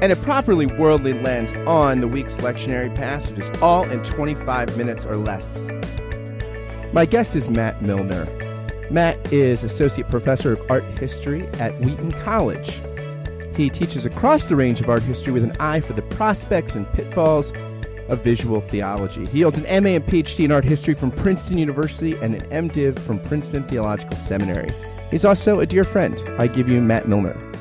and a properly worldly lens on the week's lectionary passages, all in 25 minutes or less. My guest is Matt Milliner. Matt is Associate Professor of Art History at Wheaton College. He teaches across the range of art history with an eye for the prospects and pitfalls of visual theology. He holds an MA and PhD in art history from Princeton University and an MDiv from Princeton Theological Seminary. He's also a dear friend. I give you Matt Milliner.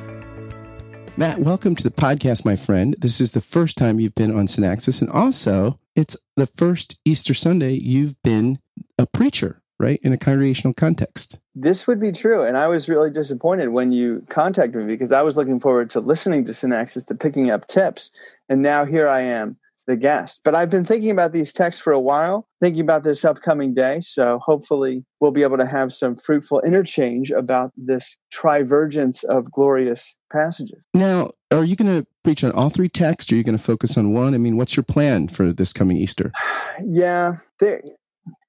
Matt, welcome to the podcast, my friend. This is the first time you've been on Synaxis, and also it's the first Easter Sunday you've been a preacher, right, in a congregational context. This would be true, and I was really disappointed when you contacted me because I was looking forward to listening to Synaxis, to picking up tips, and now here I am the guest. But I've been thinking about these texts for a while, thinking about this upcoming day. So hopefully we'll be able to have some fruitful interchange about this trivergence of glorious passages. Now, are you going to preach on all three texts or are you going to focus on one? I mean, what's your plan for this coming Easter? yeah. There,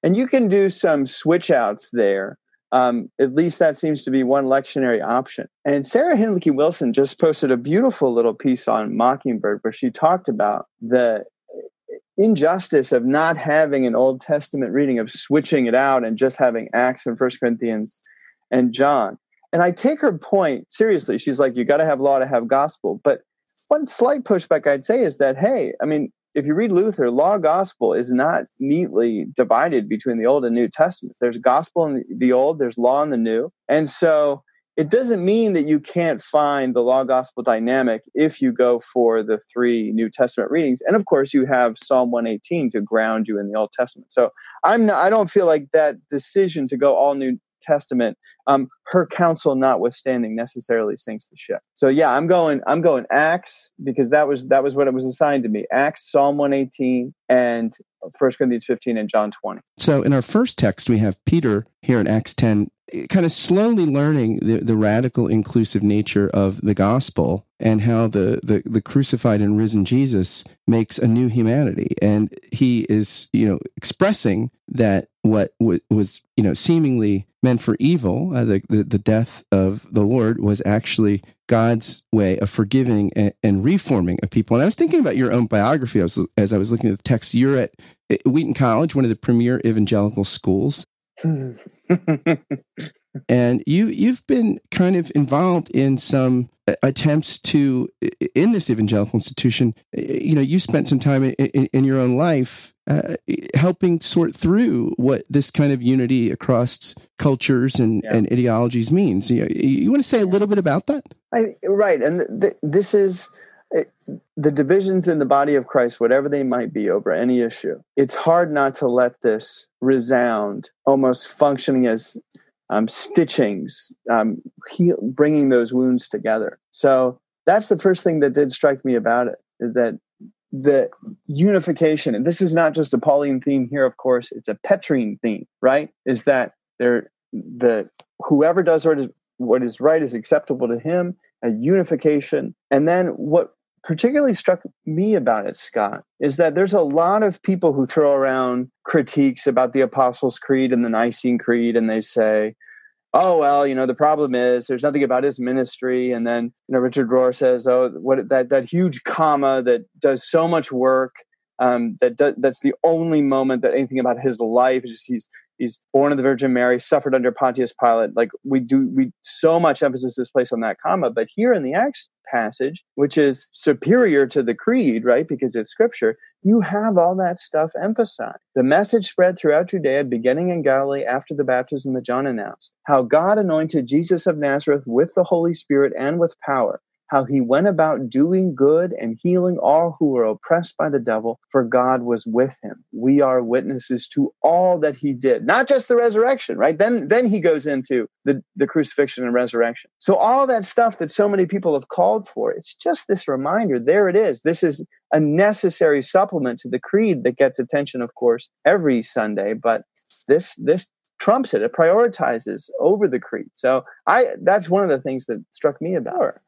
and you can do some switch outs there. Um, at least that seems to be one lectionary option. And Sarah Hinlicky Wilson just posted a beautiful little piece on Mockingbird where she talked about the injustice of not having an Old Testament reading, of switching it out and just having Acts and First Corinthians and John. And I take her point seriously. She's like, you got to have law to have gospel. But one slight pushback I'd say is that, hey, I mean, if you read Luther, law gospel is not neatly divided between the Old and New Testament. There's gospel in the Old, there's law in the New. And so it doesn't mean that you can't find the law gospel dynamic if you go for the three New Testament readings. And of course, you have Psalm 118 to ground you in the Old Testament. So I'm not, I don't feel like that decision to go all New Testament, um, her counsel notwithstanding, necessarily sinks the ship. So yeah, I'm going. I'm going Acts because that was that was what it was assigned to me. Acts, Psalm 118, and 1 Corinthians 15 and John 20. So in our first text, we have Peter here in Acts 10 kind of slowly learning the, the radical inclusive nature of the gospel and how the, the, the crucified and risen Jesus makes a new humanity. And he is, you know, expressing that what w- was, you know, seemingly meant for evil, uh, the, the, the death of the Lord was actually God's way of forgiving and, and, reforming a people. And I was thinking about your own biography as, as I was looking at the text. You're at Wheaton College, one of the premier evangelical schools. and you you've been kind of involved in some attempts to in this evangelical institution. You know you spent some time in, in, in your own life uh, helping sort through what this kind of unity across cultures and, yeah. and ideologies means. You, you, want to say a little bit about that? I, right and th- th- this is the divisions in the body of Christ, whatever they might be over any issue, it's hard not to let this resound, almost functioning as um, stitchings, um, heal, bringing those wounds together. So that's the first thing that did strike me about it that the unification, and this is not just a Pauline theme here, of course, it's a Petrine theme, right? Is that there the whoever does what is, what is right is acceptable to him, a unification, and then what particularly struck me about it, Scott, is that there's a lot of people who throw around critiques about the Apostles' Creed and the Nicene Creed, and they say, oh well you know the problem is there's nothing about his ministry. And then you know richard rohr says oh what that that huge comma that does so much work um, that do, that's the only moment that anything about his life is just he's he's born of the Virgin Mary, suffered under Pontius Pilate. Like we do, we so much emphasis is placed on that comma. But here in the Acts passage, which is superior to the creed, right? Because it's scripture, you have all that stuff emphasized. The message spread throughout Judea, beginning in Galilee after the baptism that John announced, how God anointed Jesus of Nazareth with the Holy Spirit and with power how he went about doing good and healing all who were oppressed by the devil, for God was with him. We are witnesses to all that he did, not just the resurrection, right? Then, then he goes into the, the crucifixion and resurrection. So all that stuff that so many people have called for, it's just this reminder. There it is. This is a necessary supplement to the creed that gets attention, of course, every Sunday, but this, this trumps it. It prioritizes over the creed. So I that's one of the things that struck me about her.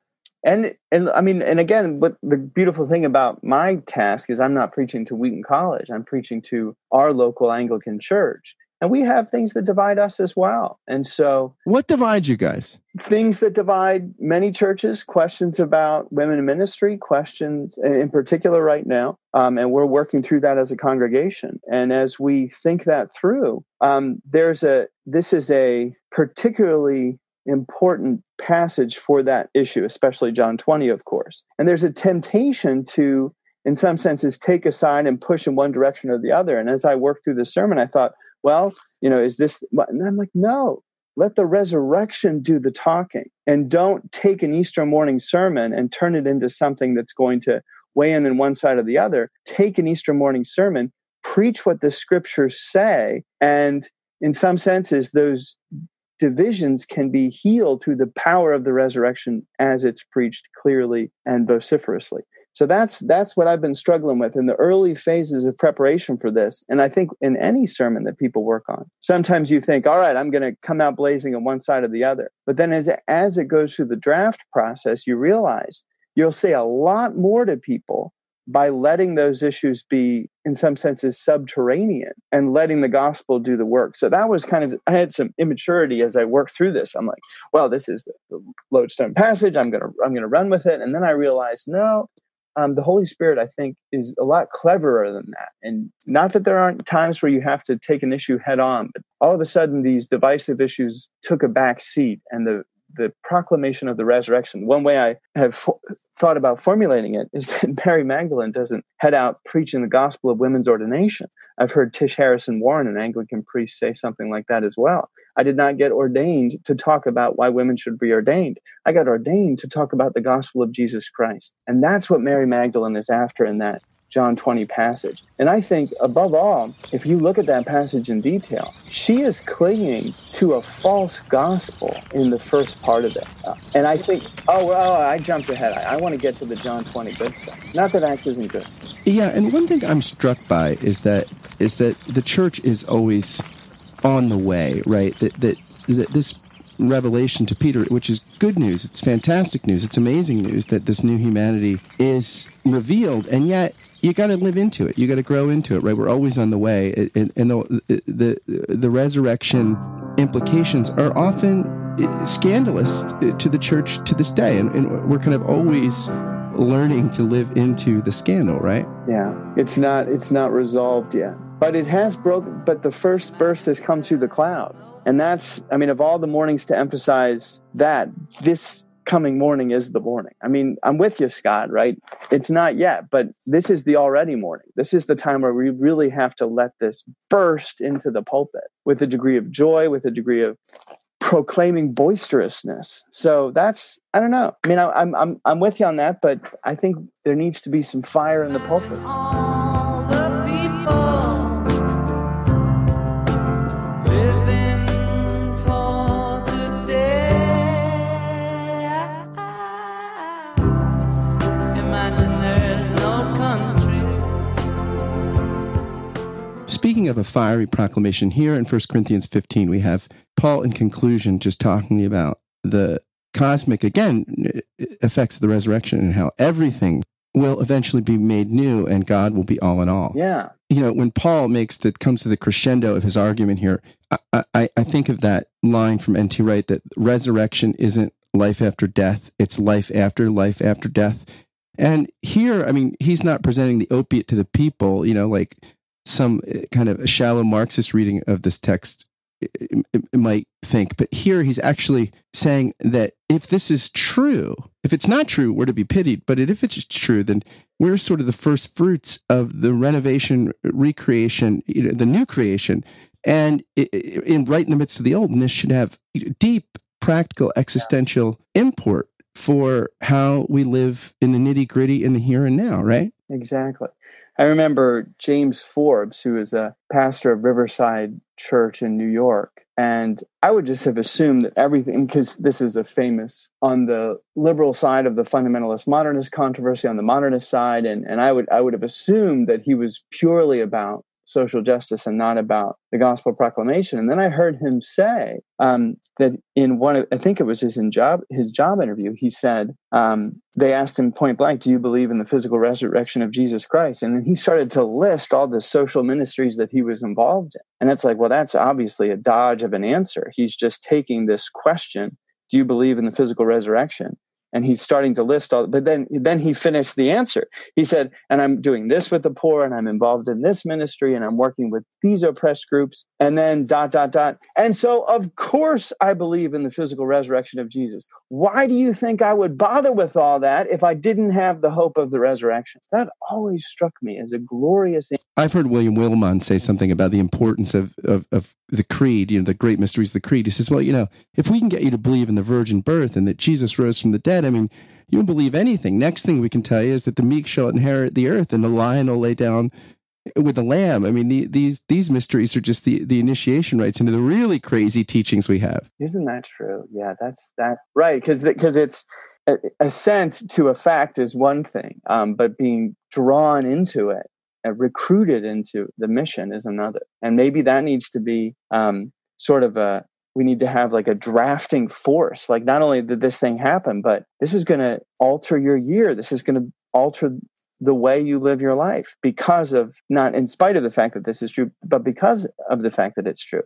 And and I mean, and again, but the beautiful thing about my task is I'm not preaching to Wheaton College. I'm preaching to our local Anglican church. And we have things that divide us as well. And so What divides you guys? Things that divide many churches, questions about women in ministry, questions in particular right now. Um, and we're working through that as a congregation. And as we think that through, um, there's a this is a particularly important passage for that issue, especially John 20, of course. And there's a temptation to, in some senses, take a side and push in one direction or the other. And as I worked through the sermon, I thought, well, you know, is this, and I'm like, no, let the resurrection do the talking. And don't take an Easter morning sermon and turn it into something that's going to weigh in on one side or the other. Take an Easter morning sermon, preach what the scriptures say, and in some senses, those divisions can be healed through the power of the resurrection as it's preached clearly and vociferously. So that's that's what I've been struggling with in the early phases of preparation for this. And I think in any sermon that people work on, sometimes you think, all right, I'm going to come out blazing on one side or the other. But then as as it goes through the draft process, you realize you'll say a lot more to people by letting those issues be, in some senses, subterranean and letting the gospel do the work. So that was kind of, I had some immaturity as I worked through this. I'm like, well, this is the, the lodestone passage. I'm to, I'm to run with it. And then I realized, no, um, the Holy Spirit, I think, is a lot cleverer than that. And not that there aren't times where you have to take an issue head on, but all of a sudden these divisive issues took a back seat and the the proclamation of the resurrection. One way I have thought about formulating it is that Mary Magdalene doesn't head out preaching the gospel of women's ordination. I've heard Tish Harrison Warren, an Anglican priest, say something like that as well. I did not get ordained to talk about why women should be ordained. I got ordained to talk about the gospel of Jesus Christ. And that's what Mary Magdalene is after in that John 20 passage. And I think, above all, if you look at that passage in detail, she is clinging to a false gospel in the first part of it. And I think, oh, well, I jumped ahead. I, I want to get to the John 20 good stuff. Not that Acts isn't good. Yeah, and one thing I'm struck by is that is that the church is always on the way, right? That that, that this revelation to Peter, which is good news. It's fantastic news. It's amazing news that this new humanity is revealed, and yet you got to live into it. You got to grow into it, right? We're always on the way, and, and the, the the resurrection implications are often eh, scandalous to the church to this day, and, and we're kind of always learning to live into the scandal, right? Yeah, it's not it's not resolved yet but it has broken but the first burst has come through the clouds and that's i mean of all the mornings to emphasize that this coming morning is the morning. I mean, I'm with you, Scott, right? It's not yet, but this is the already morning. This is the time where we really have to let this burst into the pulpit with a degree of joy, with a degree of proclaiming boisterousness. So that's I don't know. I mean, I, I'm I'm I'm with you on that, but I think there needs to be some fire in the pulpit. Speaking of a fiery proclamation, here in 1 Corinthians 15, we have Paul in conclusion just talking about the cosmic, again, effects of the resurrection and how everything will eventually be made new and God will be all in all. Yeah. You know, when Paul makes that comes to the crescendo of his argument here, I, I, I think of that line from N.T. Wright that resurrection isn't life after death, it's life after life after death. And here, I mean, he's not presenting the opiate to the people, you know, like some uh, kind of shallow Marxist reading of this text might think. But here he's actually saying that if this is true, if it's not true, we're to be pitied. But if it's true, then we're sort of the first fruits of the renovation, recreation, you know, the new creation. And in right in the midst of the old, and this should have deep, practical, existential import for how we live in the nitty gritty in the here and now, right? Exactly. I remember James Forbes, who is a pastor of Riverside Church in New York. And I would just have assumed that everything, because this is a famous on the liberal side of the fundamentalist modernist controversy, on the modernist side, and, and I would I would have assumed that he was purely about social justice and not about the gospel proclamation. And then I heard him say um, that in one of, I think it was his job his job interview, he said um, they asked him point blank, "Do you believe in the physical resurrection of Jesus Christ?" And then he started to list all the social ministries that he was involved in. And it's like, well, that's obviously a dodge of an answer. He's just taking this question. Do you believe in the physical resurrection? And he's starting to list all but then then he finished the answer. He said and i'm doing this with the poor and i'm involved in this ministry and i'm working with these oppressed groups and then dot dot dot. And so of course i believe in the physical resurrection of jesus. Why do you think i would bother with all that if i didn't have the hope of the resurrection? That always struck me as a glorious i've heard william willimon say something about the importance of, of, of the creed you know the great mysteries of the creed he says well you know if we can get you to believe in the virgin birth and that jesus rose from the dead I mean, you won't believe anything. Next thing we can tell you is that the meek shall inherit the earth and the lion will lay down with the lamb. I mean, the, these these mysteries are just the the initiation rites into the really crazy teachings we have. Isn't that true? Yeah, that's that's right. Because because it's assent to a fact is one thing, um, but being drawn into it, recruited into the mission is another. And maybe that needs to be um, sort of a we need to have like a drafting force. Like not only did this thing happen, but this is going to alter your year. This is going to alter the way you live your life because of not in spite of the fact that this is true, but because of the fact that it's true.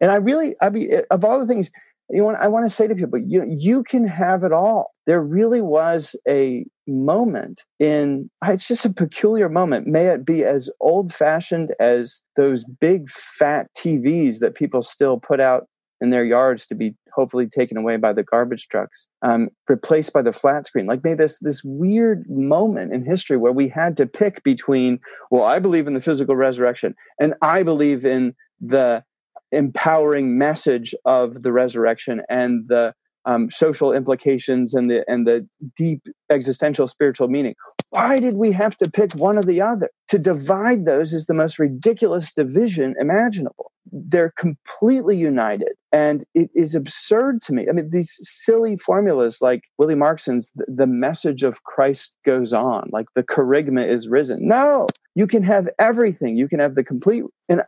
And I really, I mean, of all the things you want, I want to say to people, you you can have it all. There really was a moment in it's just a peculiar moment. May it be as old fashioned as those big fat TVs that people still put out in their yards to be hopefully taken away by the garbage trucks, um, replaced by the flat screen. Like maybe this this weird moment in history where we had to pick between, well, I believe in the physical resurrection, and I believe in the empowering message of the resurrection and the um, social implications and the and the deep existential spiritual meaning. Why did we have to pick one or the other? To divide those is the most ridiculous division imaginable. They're completely united. And it is absurd to me. I mean, these silly formulas like Willi Marxsen's, the message of Christ goes on, like the kerygma is risen. No, you can have everything. You can have the complete. And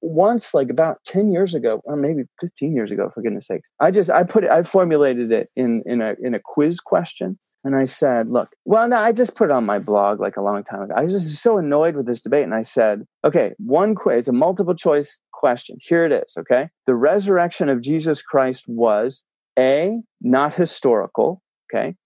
once like about 10 years ago or maybe 15 years ago for goodness sakes i just i put it i formulated it in in a in a quiz question and i said look well no i just put it on my blog like a long time ago. I was just so annoyed with this debate and i said okay one quiz a multiple choice question. Here it is okay? The resurrection of jesus christ was a not historical okay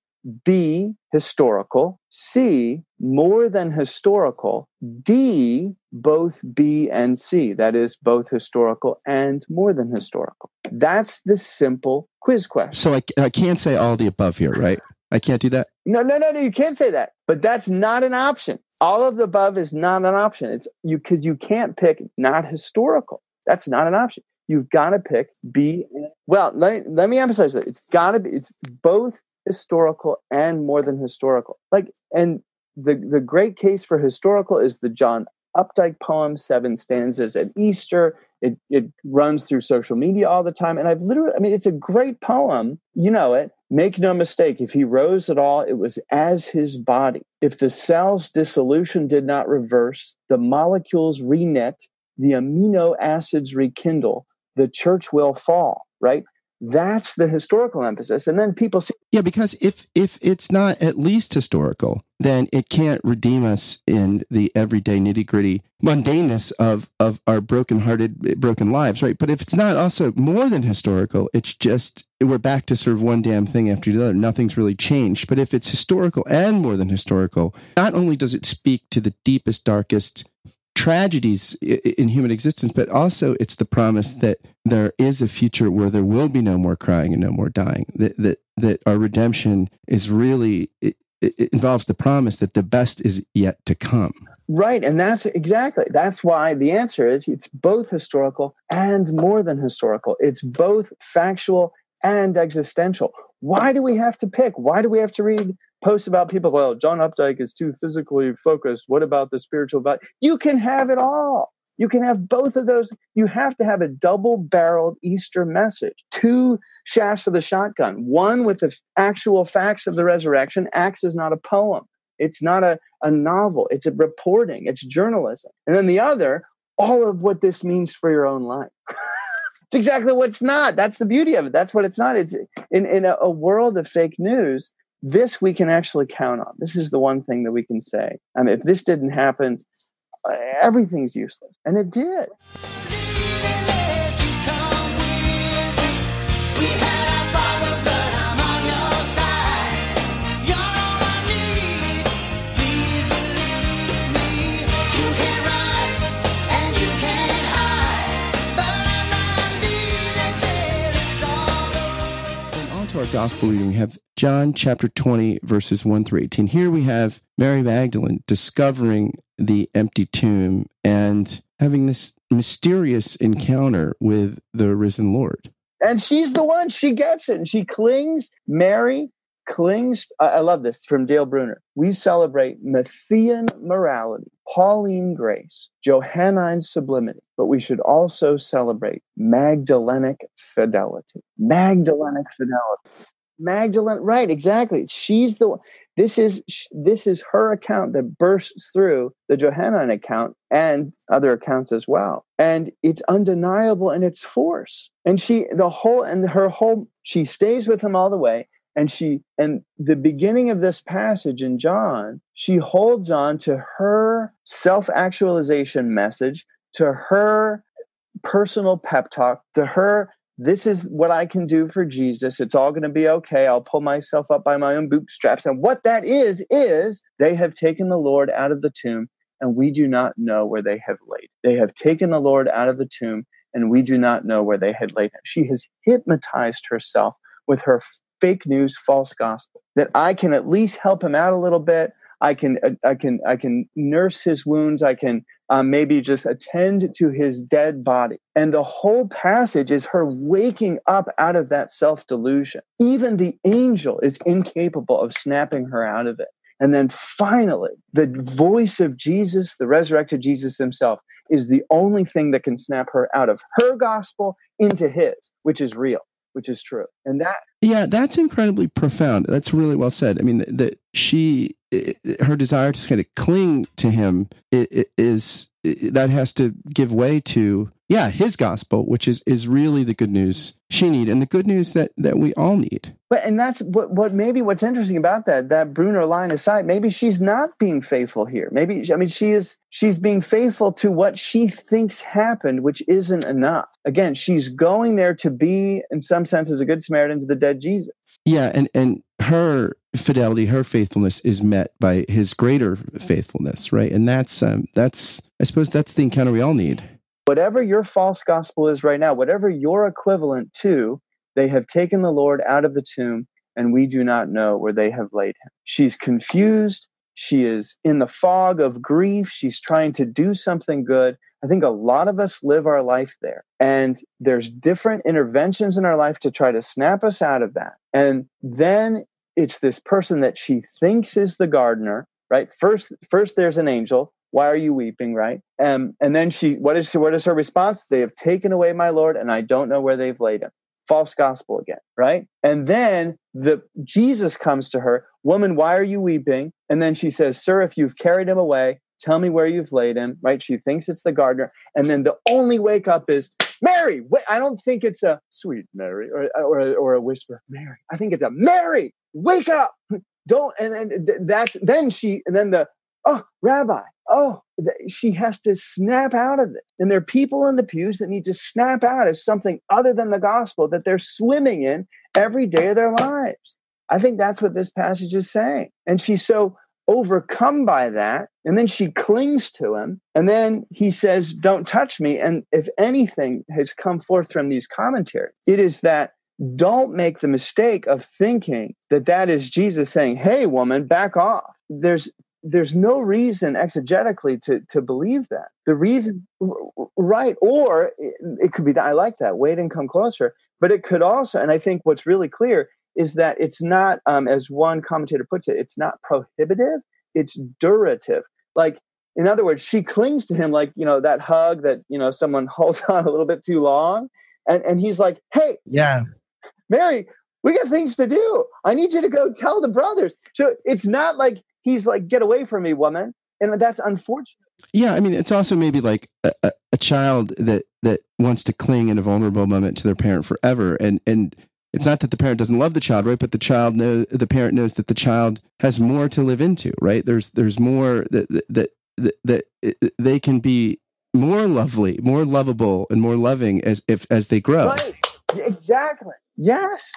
B, historical. C, more than historical. D, both B and C. That is both historical and more than historical. That's the simple quiz question. So I, I can't say all the above here, right? I can't do that? No, no, no, no. You can't say that. But that's not an option. All of the above is not an option. It's you because you can't pick not historical. That's not an option. You've got to pick B. Well, let, let me emphasize that it's got to be. It's both historical and more than historical. Like, and the the great case for historical is the John Updike poem, Seven Stanzas at Easter. It it runs through social media all the time, and I've literally, I mean, it's a great poem. You know it. Make no mistake, if he rose at all, it was as his body. If the cell's dissolution did not reverse, the molecules reknit, the amino acids rekindle, the church will fall, right? That's the historical emphasis. And then people see yeah because if if it's not at least historical then it can't redeem us in the everyday nitty-gritty mundaneness of of our broken-hearted broken lives right? But if it's not also more than historical it's just we're back to sort of one damn thing after the other. Nothing's really changed. But if it's historical and more than historical not only does it speak to the deepest darkest tragedies in human existence, but also it's the promise that there is a future where there will be no more crying and no more dying. That that that our redemption is really it, it involves the promise that the best is yet to come. Right, and that's exactly that's why the answer is it's both historical and more than historical. It's both factual and existential. Why do we have to pick? Why do we have to read posts about people? Well, John Updike is too physically focused. What about the spiritual value? You can have it all. You can have both of those. You have to have a double barreled Easter message. Two shafts of the shotgun. One with the actual facts of the resurrection. Acts is not a poem. It's not a, a novel. It's a reporting. It's journalism. And then the other, all of what this means for your own life. it's exactly what it's not. That's the beauty of it. That's what it's not. It's in, in a, a world of fake news. This we can actually count on. This is the one thing that we can say. I mean, if this didn't happen, everything's useless. And it did. Our gospel reading, we have John chapter 20, verses 1 through 18. Here we have Mary Magdalene discovering the empty tomb and having this mysterious encounter with the risen Lord. And she's the one, she gets it, and she clings. Mary clings. I love this from Dale Bruner. We celebrate Matthean morality, Pauline grace, Johannine sublimity, but we should also celebrate Magdalenic fidelity. Magdalenic fidelity. Magdalene, right? Exactly. She's the. This is this is her account that bursts through the Johannine account and other accounts as well, and it's undeniable in its force. And she, the whole, and her whole, she stays with him all the way and she and the beginning of this passage in john she holds on to her self-actualization message to her personal pep talk to her this is what i can do for jesus. It's all going to be okay. I'll pull myself up by my own bootstraps. And what that is is they have taken the lord out of the tomb and we do not know where they have laid. They have taken the lord out of the tomb and we do not know where they had laid him. She has hypnotized herself with her fake news, false gospel. That I can at least help him out a little bit. I can, uh, I can, I can nurse his wounds. I can um, maybe just attend to his dead body. And the whole passage is her waking up out of that self delusion. Even the angel is incapable of snapping her out of it. And then finally, the voice of Jesus, the resurrected Jesus himself, is the only thing that can snap her out of her gospel into his, which is real which is true. And that Yeah, that's incredibly profound. That's really well said. I mean that, she her desire to kind of cling to him is that has to give way to yeah his gospel which is is really the good news she need and the good news that that we all need. But and that's what what maybe what's interesting about that that bruner line aside maybe she's not being faithful here. Maybe i mean she is she's being faithful to what she thinks happened which isn't enough. Again she's going there to be in some sense as a good samaritan to the dead jesus. Yeah and and her fidelity her faithfulness is met by his greater faithfulness right? And that's um that's i suppose that's the encounter we all need whatever your false gospel is right now, whatever your equivalent to, they have taken the Lord out of the tomb and we do not know where they have laid him. She's confused. She is in the fog of grief. She's trying to do something good. I think a lot of us live our life there. And there's different interventions in our life to try to snap us out of that. And then it's this person that she thinks is the gardener, right? First, first there's an angel why are you weeping right? Um, and then she what is she, what is her response? They have taken away my lord and i don't know where they've laid him. False gospel again right? And then the jesus comes to her woman why are you weeping? And then she says sir if you've carried him away tell me where you've laid him right? She thinks it's the gardener. And then the only wake up is mary wait, i don't think it's a sweet mary or, or, or a whisper mary i think it's a mary wake up! Don't and then that's then she and then the oh rabbi oh, she has to snap out of it. And there are people in the pews that need to snap out of something other than the gospel that they're swimming in every day of their lives. I think that's what this passage is saying. And she's so overcome by that. And then she clings to him. And then he says, Don't touch me. And if anything has come forth from these commentaries, it is that don't make the mistake of thinking that that is Jesus saying, Hey, woman, back off. There's there's no reason exegetically to to believe that the reason right or it, it could be that i like that wait and come closer but it could also and i think what's really clear is that it's not, um, as one commentator puts it, it's not prohibitive, it's durative. Like, in other words, she clings to him like, you know, that hug that, you know, someone holds on a little bit too long. And, and he's like, hey, yeah, Mary, we got things to do. I need you to go tell the brothers. So it's not like he's like, get away from me, woman. And that's unfortunate. Yeah, I mean, it's also maybe like a, a, a child that that wants to cling in a vulnerable moment to their parent forever, and and it's not that the parent doesn't love the child, right? But the child knows the parent knows that the child has more to live into, right? There's there's more that that that, that they can be more lovely, more lovable, and more loving as if as they grow. Right. Exactly. Yes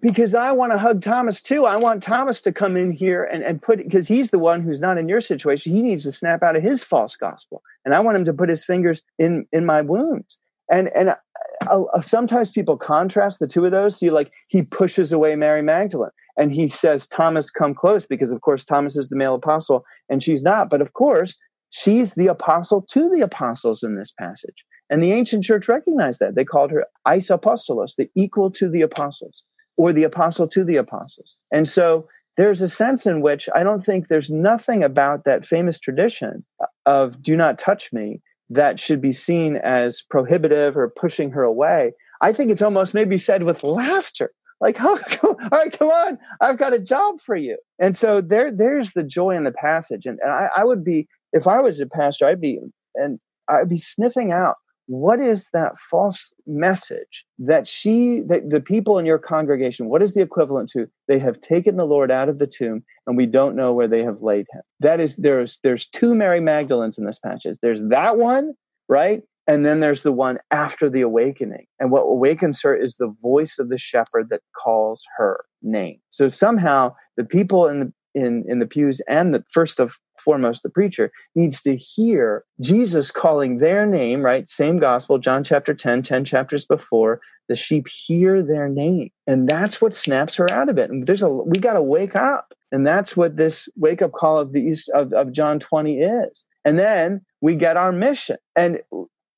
because I want to hug Thomas too. I want Thomas to come in here and, and put because he's the one who's not in your situation. He needs to snap out of his false gospel, and I want him to put his fingers in in my wounds. And and uh, uh, sometimes people contrast the two of those. See, like he pushes away Mary Magdalene, and he says, "Thomas, come close," because of course Thomas is the male apostle, and she's not. But of course, she's the apostle to the apostles in this passage. And the ancient church recognized that. They called her isapostolos, the equal to the apostles or the apostle to the apostles. And so there's a sense in which I don't think there's nothing about that famous tradition of do not touch me that should be seen as prohibitive or pushing her away. I think it's almost maybe said with laughter. Like, oh, all right, come on, I've got a job for you. And so there, there's the joy in the passage. And, and I, I would be, if I was a pastor, I'd be, and I'd be sniffing out what is that false message that she that the people in your congregation what is the equivalent to they have taken the lord out of the tomb and we don't know where they have laid him. That is there's there's two mary magdalenes in this passage. There's that one right? And then there's the one after the awakening. And what awakens her is the voice of the shepherd that calls her name. So somehow the people in the in, in the pews and the first of foremost the preacher needs to hear jesus calling their name right? Same gospel john chapter 10 10 chapters before the sheep hear their name. And that's what snaps her out of it. And there's a we got to wake up. And that's what this wake up call of the east of, of john 20 is. And then we get our mission. And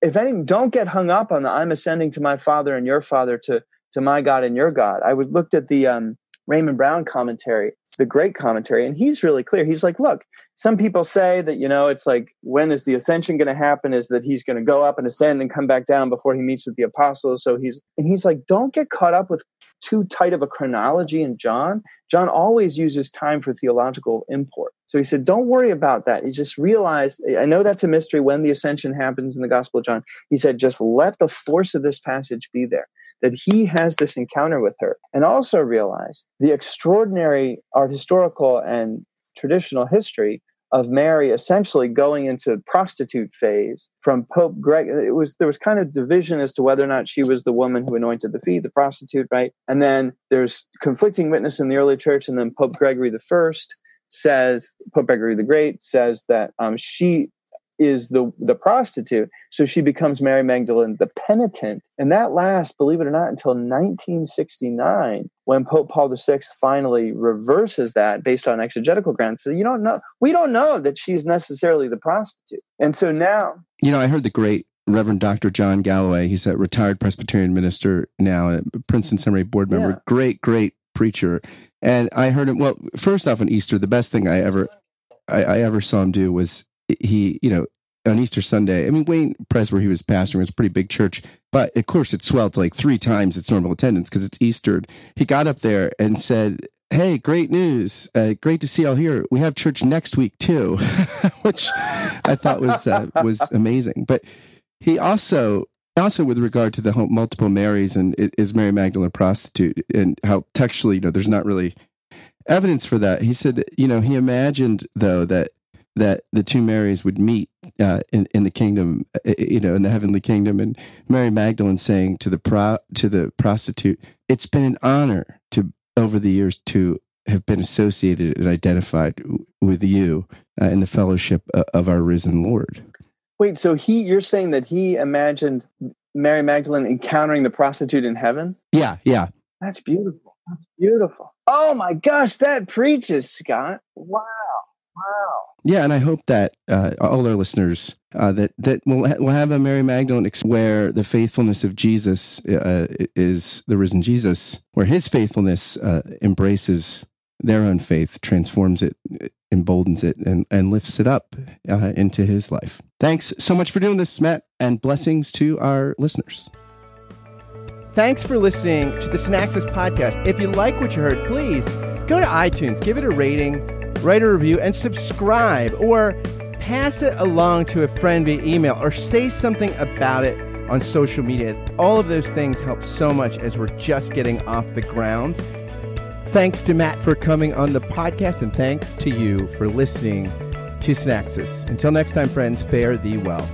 if any don't get hung up on the i'm ascending to my father and your father to to my god and your god. I was looked at the um Raymond Brown commentary, the great commentary, and he's really clear. He's like, look, some people say that, you know, it's like, when is the ascension going to happen? Is that he's going to go up and ascend and come back down before he meets with the apostles. So he's, and he's like, don't get caught up with too tight of a chronology in John. John always uses time for theological import. So he said, don't worry about that. He just realized, I know that's a mystery when the ascension happens in the Gospel of John. He said, just let the force of this passage be there that he has this encounter with her and also realize the extraordinary art historical and traditional history of Mary essentially going into prostitute phase from Pope Greg. It was there was kind of division as to whether or not she was the woman who anointed the feet, the prostitute, right? And then there's conflicting witness in the early church, and then Pope Gregory the First says Pope Gregory the Great says that um, she is the the prostitute so she becomes mary magdalene the penitent and that lasts believe it or not until 1969 when pope paul vi finally reverses that based on exegetical grounds so you don't know we don't know that she's necessarily the prostitute and so now you know i heard the great Reverend Dr. John Galloway. He's a retired Presbyterian minister now, a Princeton Seminary board member. Yeah. Great, great preacher. And I heard him. Well, first off, on Easter, the best thing I ever I, I ever saw him do was he, you know, on Easter Sunday, I mean, Wayne Pres, where he was pastoring, was a pretty big church, but of course it swelled to like three times its normal attendance because it's Easter. He got up there and said, Hey, great news. Uh, great to see y'all here. We have church next week too, which I thought was, uh, was amazing. But he also, also with regard to the multiple Marys and is Mary Magdalene a prostitute and how textually, you know, there's not really evidence for that. He said, you know, he imagined though that that the two Marys would meet uh, in in the kingdom, uh, you know, in the heavenly kingdom, and Mary Magdalene saying to the pro to the prostitute, "It's been an honor to over the years to have been associated and identified with you uh, in the fellowship uh, of our risen Lord." Wait, so he you're saying that he imagined Mary Magdalene encountering the prostitute in heaven? Yeah, yeah. That's beautiful. That's beautiful. Oh my gosh, that preaches, Scott. Wow. Wow. Yeah, and I hope that uh, all our listeners uh, that that will ha- will have a Mary Magdalene where the faithfulness of Jesus uh, is the risen Jesus, where His faithfulness uh, embraces their own faith, transforms it, emboldens it, and, and lifts it up uh, into His life. Thanks so much for doing this, Matt, and blessings to our listeners. Thanks for listening to the Synaxis podcast. If you like what you heard, please go to iTunes, give it a rating, write a review, and subscribe, or pass it along to a friend via email, or say something about it on social media. All of those things help so much as we're just getting off the ground. Thanks to Matt for coming on the podcast, and thanks to you for listening to Synaxis. Until next time, friends, fare thee well.